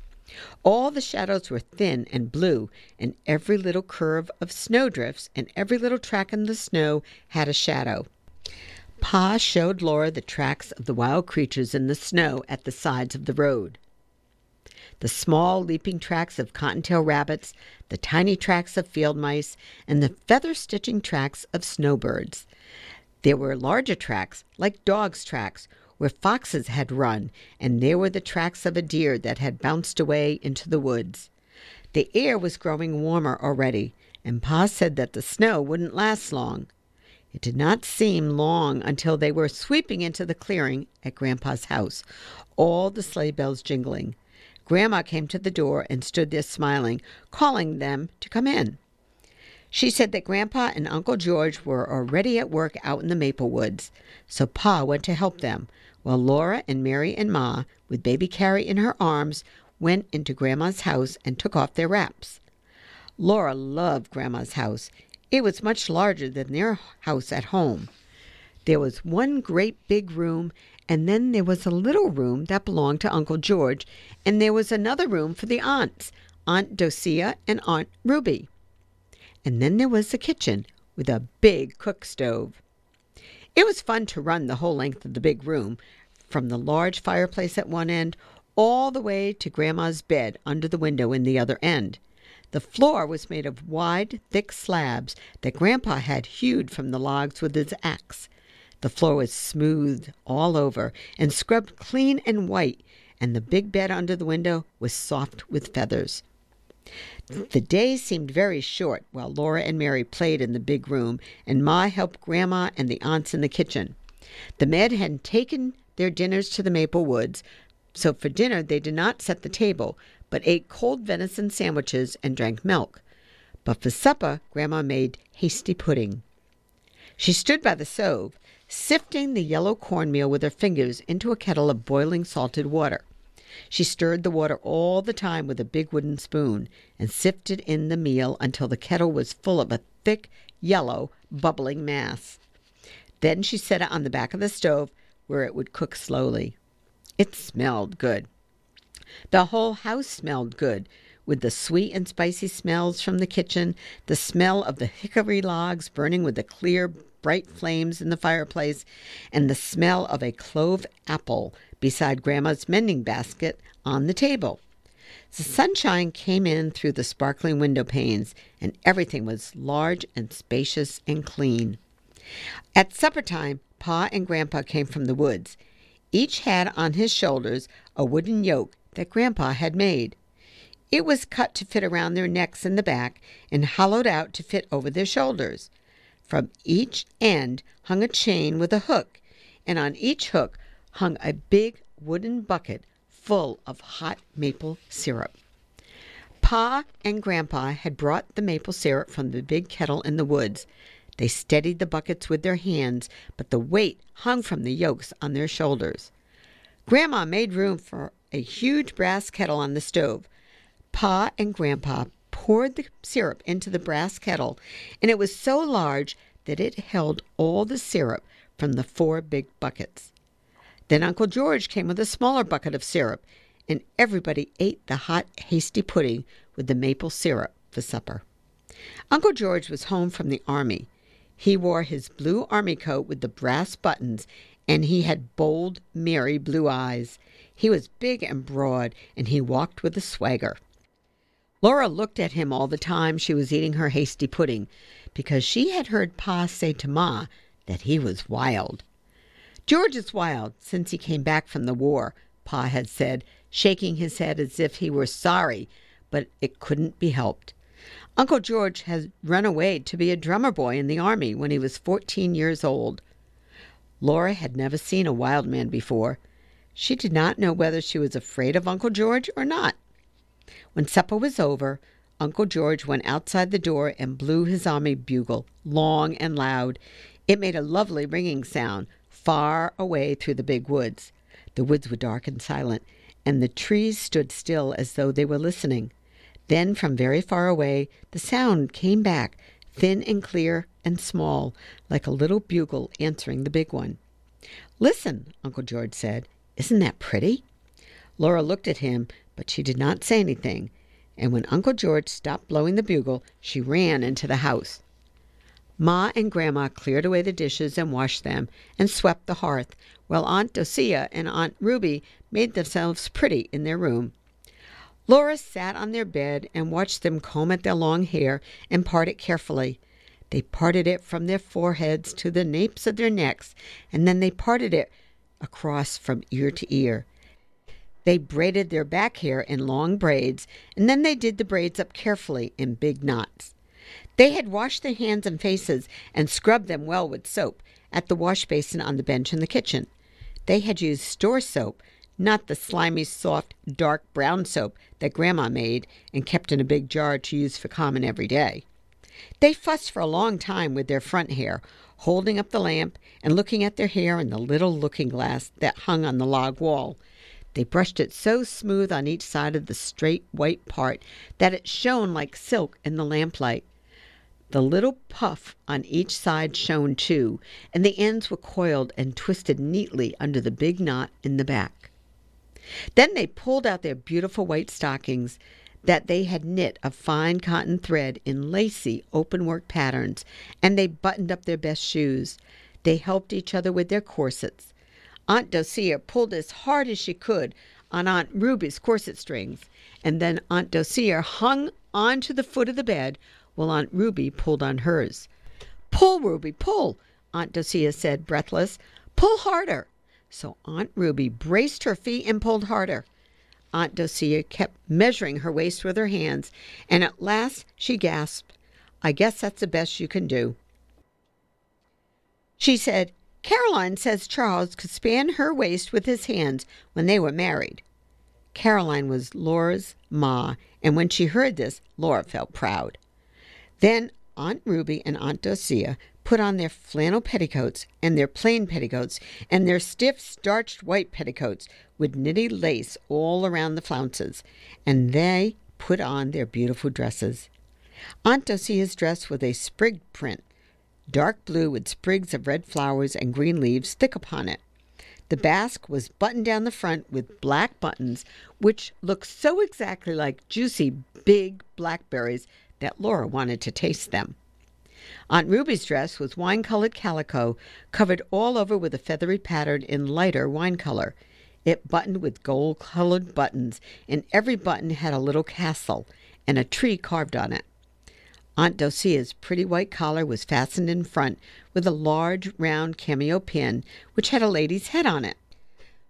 All the shadows were thin and blue, and every little curve of snowdrifts and every little track in the snow had a shadow. Pa showed Laura the tracks of the wild creatures in the snow at the sides of the road. The small leaping tracks of cottontail rabbits, the tiny tracks of field mice, and the feather stitching tracks of snowbirds. There were larger tracks, like dogs' tracks, where foxes had run, and there were the tracks of a deer that had bounced away into the woods. The air was growing warmer already, and Pa said that the snow wouldn't last long. It did not seem long until they were sweeping into the clearing at Grandpa's house, all the sleigh bells jingling. Grandma came to the door and stood there smiling, calling them to come in. She said that Grandpa and Uncle George were already at work out in the maple woods, so Pa went to help them, while Laura and Mary and Ma, with baby Carrie in her arms, went into Grandma's house and took off their wraps. Laura loved Grandma's house. It was much larger than their house at home. There was one great big room, and then there was a little room that belonged to Uncle George, and there was another room for the aunts, Aunt Docia and Aunt Ruby. And then there was the kitchen with a big cook stove. It was fun to run the whole length of the big room, from the large fireplace at one end all the way to Grandma's bed under the window in the other end. The floor was made of wide, thick slabs that Grandpa had hewed from the logs with his axe. The floor was smooth all over and scrubbed clean and white, and the big bed under the window was soft with feathers. The day seemed very short while Laura and Mary played in the big room, and Ma helped Grandma and the aunts in the kitchen. The men had taken their dinners to the maple woods, so for dinner they did not set the table, but ate cold venison sandwiches and drank milk. But for supper, Grandma made hasty pudding. She stood by the stove, sifting the yellow cornmeal with her fingers into a kettle of boiling salted water. She stirred the water all the time with a big wooden spoon and sifted in the meal until the kettle was full of a thick, yellow, bubbling mass. Then she set it on the back of the stove where it would cook slowly. It smelled good. The whole house smelled good, with the sweet and spicy smells from the kitchen, the smell of the hickory logs burning with the clear, bright flames in the fireplace, and the smell of a clove apple beside Grandma's mending basket on the table. The sunshine came in through the sparkling window panes, and everything was large and spacious and clean. At supper time, Pa and Grandpa came from the woods. Each had on his shoulders a wooden yoke that Grandpa had made. It was cut to fit around their necks in the back and hollowed out to fit over their shoulders. From each end hung a chain with a hook, and on each hook hung a big wooden bucket full of hot maple syrup. Pa and Grandpa had brought the maple syrup from the big kettle in the woods. They steadied the buckets with their hands, but the weight hung from the yokes on their shoulders. Grandma made room for a huge brass kettle on the stove. Pa and Grandpa poured the syrup into the brass kettle, and it was so large that it held all the syrup from the four big buckets. Then Uncle George came with a smaller bucket of syrup, and everybody ate the hot, hasty pudding with the maple syrup for supper. Uncle George was home from the army. He wore his blue army coat with the brass buttons, and he had bold, merry blue eyes. He was big and broad, and he walked with a swagger. Laura looked at him all the time she was eating her hasty pudding, because she had heard Pa say to Ma that he was wild. George is wild since he came back from the war, Pa had said, shaking his head as if he were sorry, but it couldn't be helped. Uncle George had run away to be a drummer boy in the army when he was fourteen years old. Laura had never seen a wild man before. She did not know whether she was afraid of Uncle George or not. When supper was over, Uncle George went outside the door and blew his army bugle, long and loud. It made a lovely ringing sound, far away through the big woods. The woods were dark and silent, and the trees stood still as though they were listening. Then, from very far away, the sound came back, thin and clear and small, like a little bugle answering the big one. Listen, Uncle George said. Isn't that pretty? Laura looked at him, but she did not say anything, and when Uncle George stopped blowing the bugle, she ran into the house. Ma and Grandma cleared away the dishes and washed them and swept the hearth, while Aunt Dorothea and Aunt Ruby made themselves pretty in their room. Laura sat on their bed and watched them comb at their long hair and part it carefully. They parted it from their foreheads to the napes of their necks, and then they parted it across from ear to ear. They braided their back hair in long braids, and then they did the braids up carefully in big knots. They had washed their hands and faces and scrubbed them well with soap at the wash basin on the bench in the kitchen. They had used store soap, not the slimy, soft, dark brown soap that Grandma made and kept in a big jar to use for common every day. They fussed for a long time with their front hair, holding up the lamp and looking at their hair in the little looking glass that hung on the log wall. They brushed it so smooth on each side of the straight white part that it shone like silk in the lamplight. The little puff on each side shone too, and the ends were coiled and twisted neatly under the big knot in the back. Then they pulled out their beautiful white stockings that they had knit of fine cotton thread in lacy open-work patterns, and they buttoned up their best shoes. They helped each other with their corsets. Aunt Dorothea pulled as hard as she could on Aunt Ruby's corset strings, and then Aunt Dorothea hung on to the foot of the bed while Aunt Ruby pulled on hers. Pull, Ruby, pull, Aunt Dorothea said, breathless. Pull harder. So Aunt Ruby braced her feet and pulled harder. Aunt Dorothea kept measuring her waist with her hands, and at last she gasped, I guess that's the best you can do. She said, Caroline says Charles could span her waist with his hands when they were married. Caroline was Laura's ma, and when she heard this, Laura felt proud. Then Aunt Ruby and Aunt Dorothea put on their flannel petticoats and their plain petticoats and their stiff starched white petticoats with knitted lace all around the flounces, and they put on their beautiful dresses. Aunt Dorothea's dress was a sprig print, dark blue with sprigs of red flowers and green leaves thick upon it. The basque was buttoned down the front with black buttons, which looked so exactly like juicy big blackberries that Laura wanted to taste them. Aunt Ruby's dress was wine colored calico, covered all over with a feathery pattern in lighter wine color. It buttoned with gold colored buttons, and every button had a little castle and a tree carved on it. Aunt Dorothea's pretty white collar was fastened in front with a large round cameo pin which had a lady's head on it.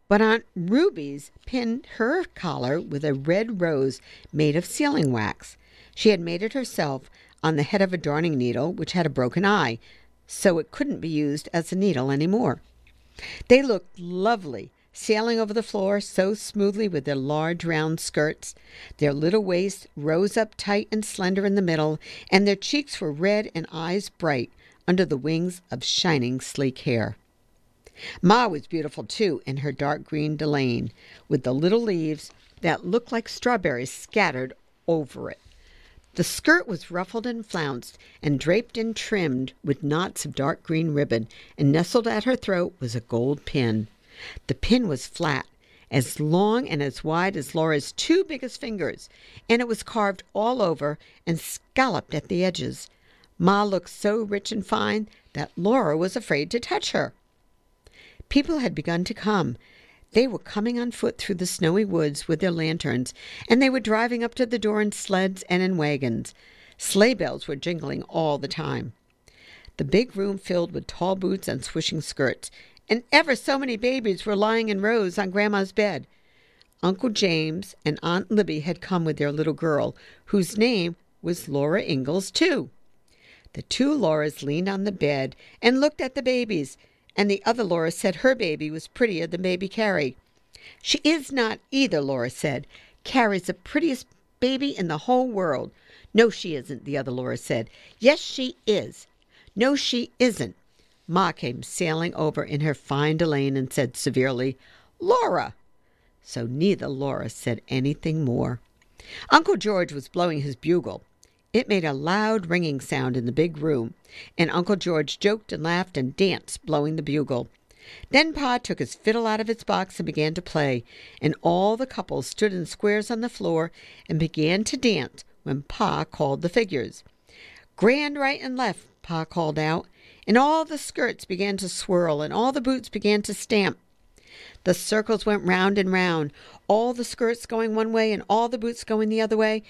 But Aunt Ruby's pinned her collar with a red rose made of sealing wax. She had made it herself on the head of a darning needle which had a broken eye, so it couldn't be used as a needle any more. They looked lovely, sailing over the floor so smoothly with their large round skirts. Their little waists rose up tight and slender in the middle, and their cheeks were red and eyes bright under the wings of shining sleek hair. Ma was beautiful too in her dark green delaine, with the little leaves that looked like strawberries scattered over it. The skirt was ruffled and flounced, and draped and trimmed with knots of dark green ribbon, and nestled at her throat was a gold pin. The pin was flat, as long and as wide as Laura's two biggest fingers, and it was carved all over and scalloped at the edges. Ma looked so rich and fine that Laura was afraid to touch her. People had begun to come, they were coming on foot through the snowy woods with their lanterns, and they were driving up to the door in sleds and in wagons. Sleigh bells were jingling all the time. The big room filled with tall boots and swishing skirts, and ever so many babies were lying in rows on Grandma's bed. Uncle James and Aunt Libby had come with their little girl, whose name was Laura Ingalls, too. The two Lauras leaned on the bed and looked at the babies and the other Laura said her baby was prettier than baby Carrie. She is not either, Laura said. Carrie's the prettiest baby in the whole world. No, she isn't, the other Laura said. Yes, she is. No, she isn't. Ma came sailing over in her fine delaine and said severely, Laura. So neither Laura said anything more. Uncle George was blowing his bugle. It made a loud ringing sound in the big room, and Uncle George joked and laughed and danced, blowing the bugle. Then Pa took his fiddle out of its box and began to play, and all the couples stood in squares on the floor and began to dance when Pa called the figures. Grand right and left, Pa called out, and all the skirts began to swirl and all the boots began to stamp. The circles went round and round, all the skirts going one way and all the boots going the other way,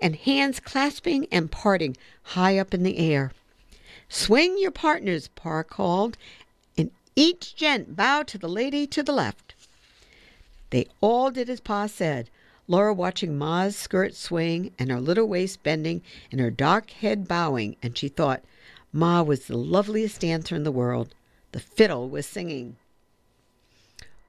and hands clasping and parting high up in the air. Swing your partners, Pa called, and each gent bow to the lady to the left. They all did as Pa said, Laura watching Ma's skirt swing and her little waist bending and her dark head bowing, and she thought Ma was the loveliest dancer in the world. The fiddle was singing.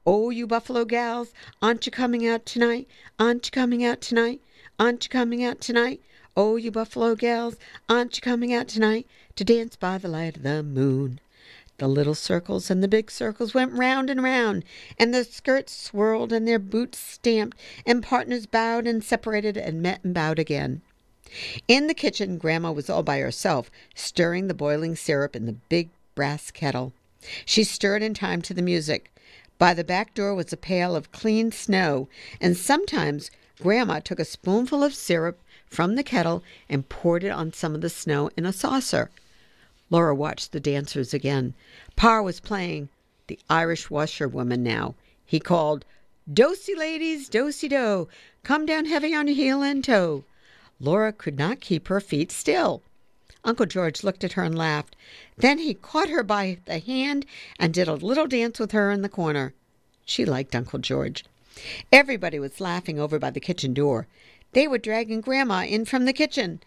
Oh, you Buffalo gals, aren't you coming out tonight? Aren't you coming out tonight? Aren't you coming out tonight? Oh, you Buffalo gals, aren't you coming out tonight to dance by the light of the moon? The little circles and the big circles went round and round, and the skirts swirled and their boots stamped, and partners bowed and separated and met and bowed again. In the kitchen, Grandma was all by herself, stirring the boiling syrup in the big brass kettle. She stirred in time to the music. By the back door was a pail of clean snow, and sometimes Grandma took a spoonful of syrup from the kettle and poured it on some of the snow in a saucer. Laura watched the dancers again. Pa was playing the Irish washerwoman now. He called, Dosey ladies, dosey do, come down heavy on your heel and toe. Laura could not keep her feet still. Uncle George looked at her and laughed. Then he caught her by the hand and did a little dance with her in the corner. She liked Uncle George. Everybody was laughing over by the kitchen door. They were dragging Grandma in from the kitchen.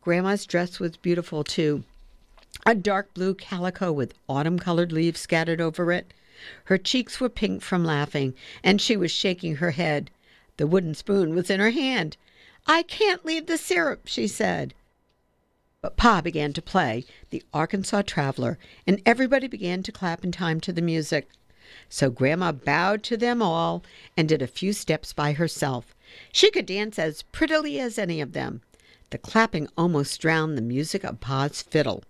Grandma's dress was beautiful, too a dark blue calico with autumn colored leaves scattered over it. Her cheeks were pink from laughing, and she was shaking her head. The wooden spoon was in her hand. I can't leave the syrup, she said. But Pa began to play the Arkansas Traveler, and everybody began to clap in time to the music. So Grandma bowed to them all and did a few steps by herself. She could dance as prettily as any of them. The clapping almost drowned the music of Pa's fiddle.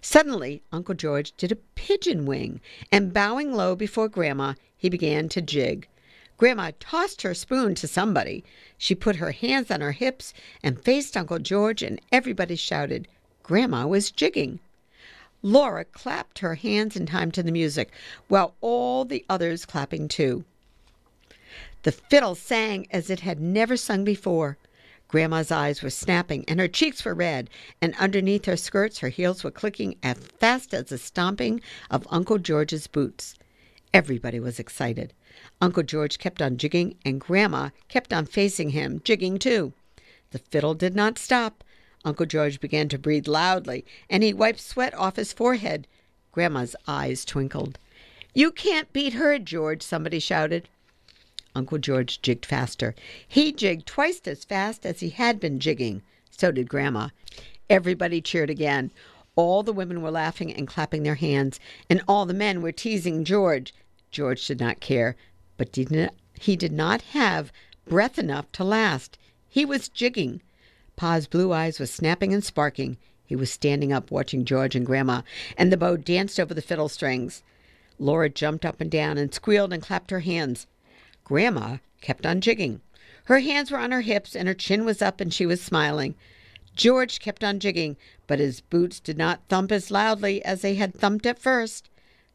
Suddenly Uncle George did a pigeon wing, and bowing low before Grandma, he began to jig. Grandma tossed her spoon to somebody. She put her hands on her hips and faced Uncle George, and everybody shouted. Grandma was jigging. Laura clapped her hands in time to the music, while all the others clapping too. The fiddle sang as it had never sung before. Grandma's eyes were snapping and her cheeks were red, and underneath her skirts her heels were clicking as fast as the stomping of Uncle George's boots. Everybody was excited. Uncle George kept on jigging, and Grandma kept on facing him, jigging too. The fiddle did not stop. Uncle George began to breathe loudly, and he wiped sweat off his forehead. Grandma's eyes twinkled. You can't beat her, George, somebody shouted. Uncle George jigged faster. He jigged twice as fast as he had been jigging. So did Grandma. Everybody cheered again. All the women were laughing and clapping their hands, and all the men were teasing George. George did not care, but did not, he did not have breath enough to last. He was jigging. Pa's blue eyes were snapping and sparking. He was standing up watching George and Grandma, and the bow danced over the fiddle strings. Laura jumped up and down and squealed and clapped her hands. Grandma kept on jigging. Her hands were on her hips and her chin was up and she was smiling. George kept on jigging, but his boots did not thump as loudly as they had thumped at first.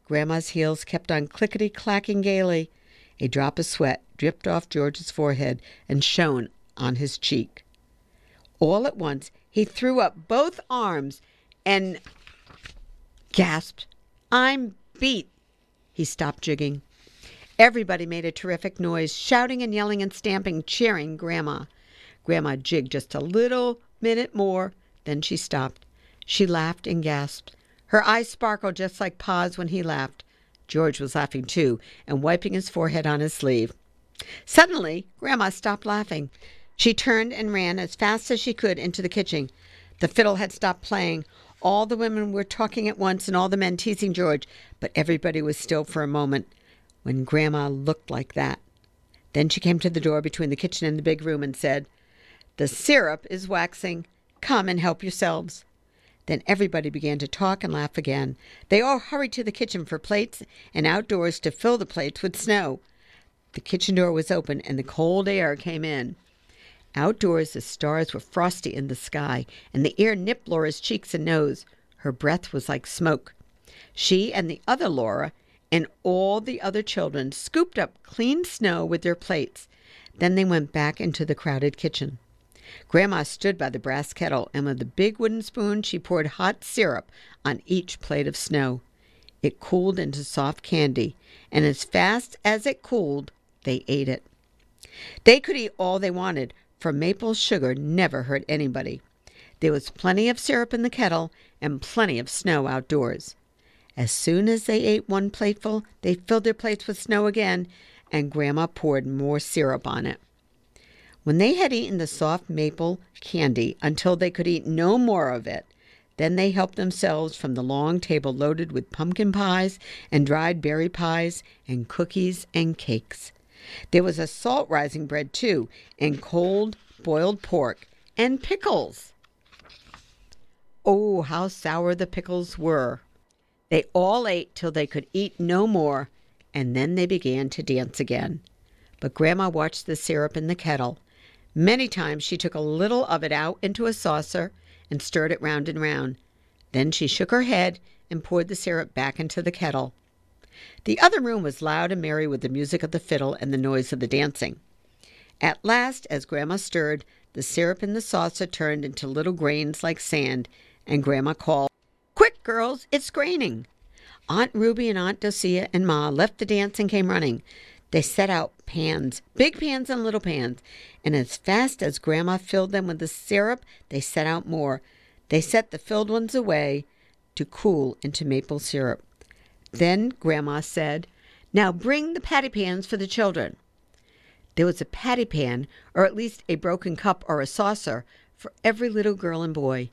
Grandma's heels kept on clickety clacking gaily. A drop of sweat dripped off George's forehead and shone on his cheek. All at once he threw up both arms and gasped, I'm beat. He stopped jigging. Everybody made a terrific noise, shouting and yelling and stamping, cheering Grandma. Grandma jigged just a little minute more, then she stopped. She laughed and gasped. Her eyes sparkled just like Pa's when he laughed. George was laughing too, and wiping his forehead on his sleeve. Suddenly, Grandma stopped laughing. She turned and ran as fast as she could into the kitchen. The fiddle had stopped playing. All the women were talking at once and all the men teasing George, but everybody was still for a moment when Grandma looked like that. Then she came to the door between the kitchen and the big room and said, The syrup is waxing. Come and help yourselves. Then everybody began to talk and laugh again. They all hurried to the kitchen for plates and outdoors to fill the plates with snow. The kitchen door was open and the cold air came in. Outdoors, the stars were frosty in the sky, and the air nipped Laura's cheeks and nose. Her breath was like smoke. She and the other Laura and all the other children scooped up clean snow with their plates. Then they went back into the crowded kitchen. Grandma stood by the brass kettle, and with a big wooden spoon, she poured hot syrup on each plate of snow. It cooled into soft candy, and as fast as it cooled, they ate it. They could eat all they wanted, for maple sugar never hurt anybody. There was plenty of syrup in the kettle and plenty of snow outdoors. As soon as they ate one plateful, they filled their plates with snow again, and Grandma poured more syrup on it. When they had eaten the soft maple candy until they could eat no more of it, then they helped themselves from the long table loaded with pumpkin pies and dried berry pies and cookies and cakes. There was a salt rising bread, too, and cold boiled pork and pickles. Oh, how sour the pickles were! They all ate till they could eat no more, and then they began to dance again. But Grandma watched the syrup in the kettle. Many times she took a little of it out into a saucer and stirred it round and round. Then she shook her head and poured the syrup back into the kettle. The other room was loud and merry with the music of the fiddle and the noise of the dancing. At last, as Grandma stirred, the syrup in the saucer turned into little grains like sand, and Grandma called, Quick, girls, it's graining. Aunt Ruby and Aunt Docia and Ma left the dance and came running. They set out pans, big pans and little pans, and as fast as Grandma filled them with the syrup, they set out more. They set the filled ones away to cool into maple syrup. Then Grandma said, Now bring the patty pans for the children. There was a patty pan, or at least a broken cup or a saucer, for every little girl and boy.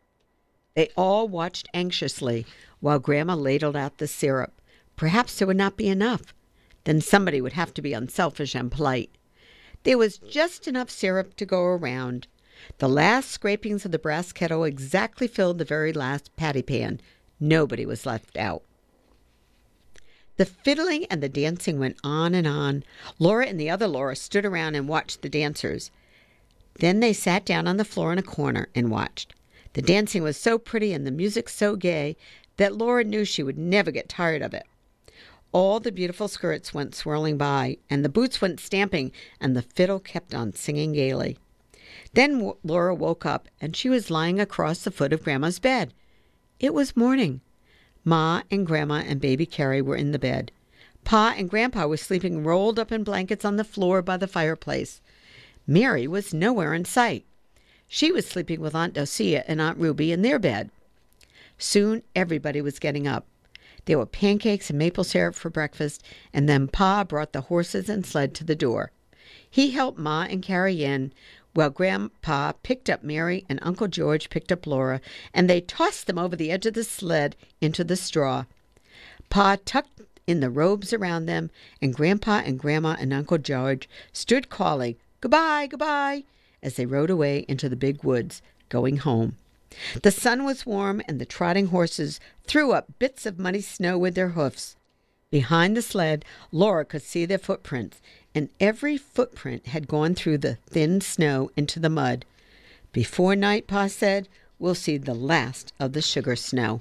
They all watched anxiously while Grandma ladled out the syrup. Perhaps there would not be enough. Then somebody would have to be unselfish and polite. There was just enough syrup to go around. The last scrapings of the brass kettle exactly filled the very last patty pan. Nobody was left out. The fiddling and the dancing went on and on. Laura and the other Laura stood around and watched the dancers. Then they sat down on the floor in a corner and watched. The dancing was so pretty and the music so gay that Laura knew she would never get tired of it. All the beautiful skirts went swirling by, and the boots went stamping, and the fiddle kept on singing gaily. Then Laura woke up, and she was lying across the foot of Grandma's bed. It was morning. Ma and Grandma and baby Carrie were in the bed. Pa and Grandpa were sleeping rolled up in blankets on the floor by the fireplace. Mary was nowhere in sight. She was sleeping with Aunt Docia and Aunt Ruby in their bed. Soon everybody was getting up. There were pancakes and maple syrup for breakfast, and then Pa brought the horses and sled to the door. He helped Ma and Carrie in, while Grandpa picked up Mary and Uncle George picked up Laura, and they tossed them over the edge of the sled into the straw. Pa tucked in the robes around them, and Grandpa and Grandma and Uncle George stood calling, Goodbye, goodbye, as they rode away into the big woods, going home. The sun was warm, and the trotting horses threw up bits of muddy snow with their hoofs. Behind the sled, Laura could see their footprints, and every footprint had gone through the thin snow into the mud. Before night, Pa said, we'll see the last of the sugar snow.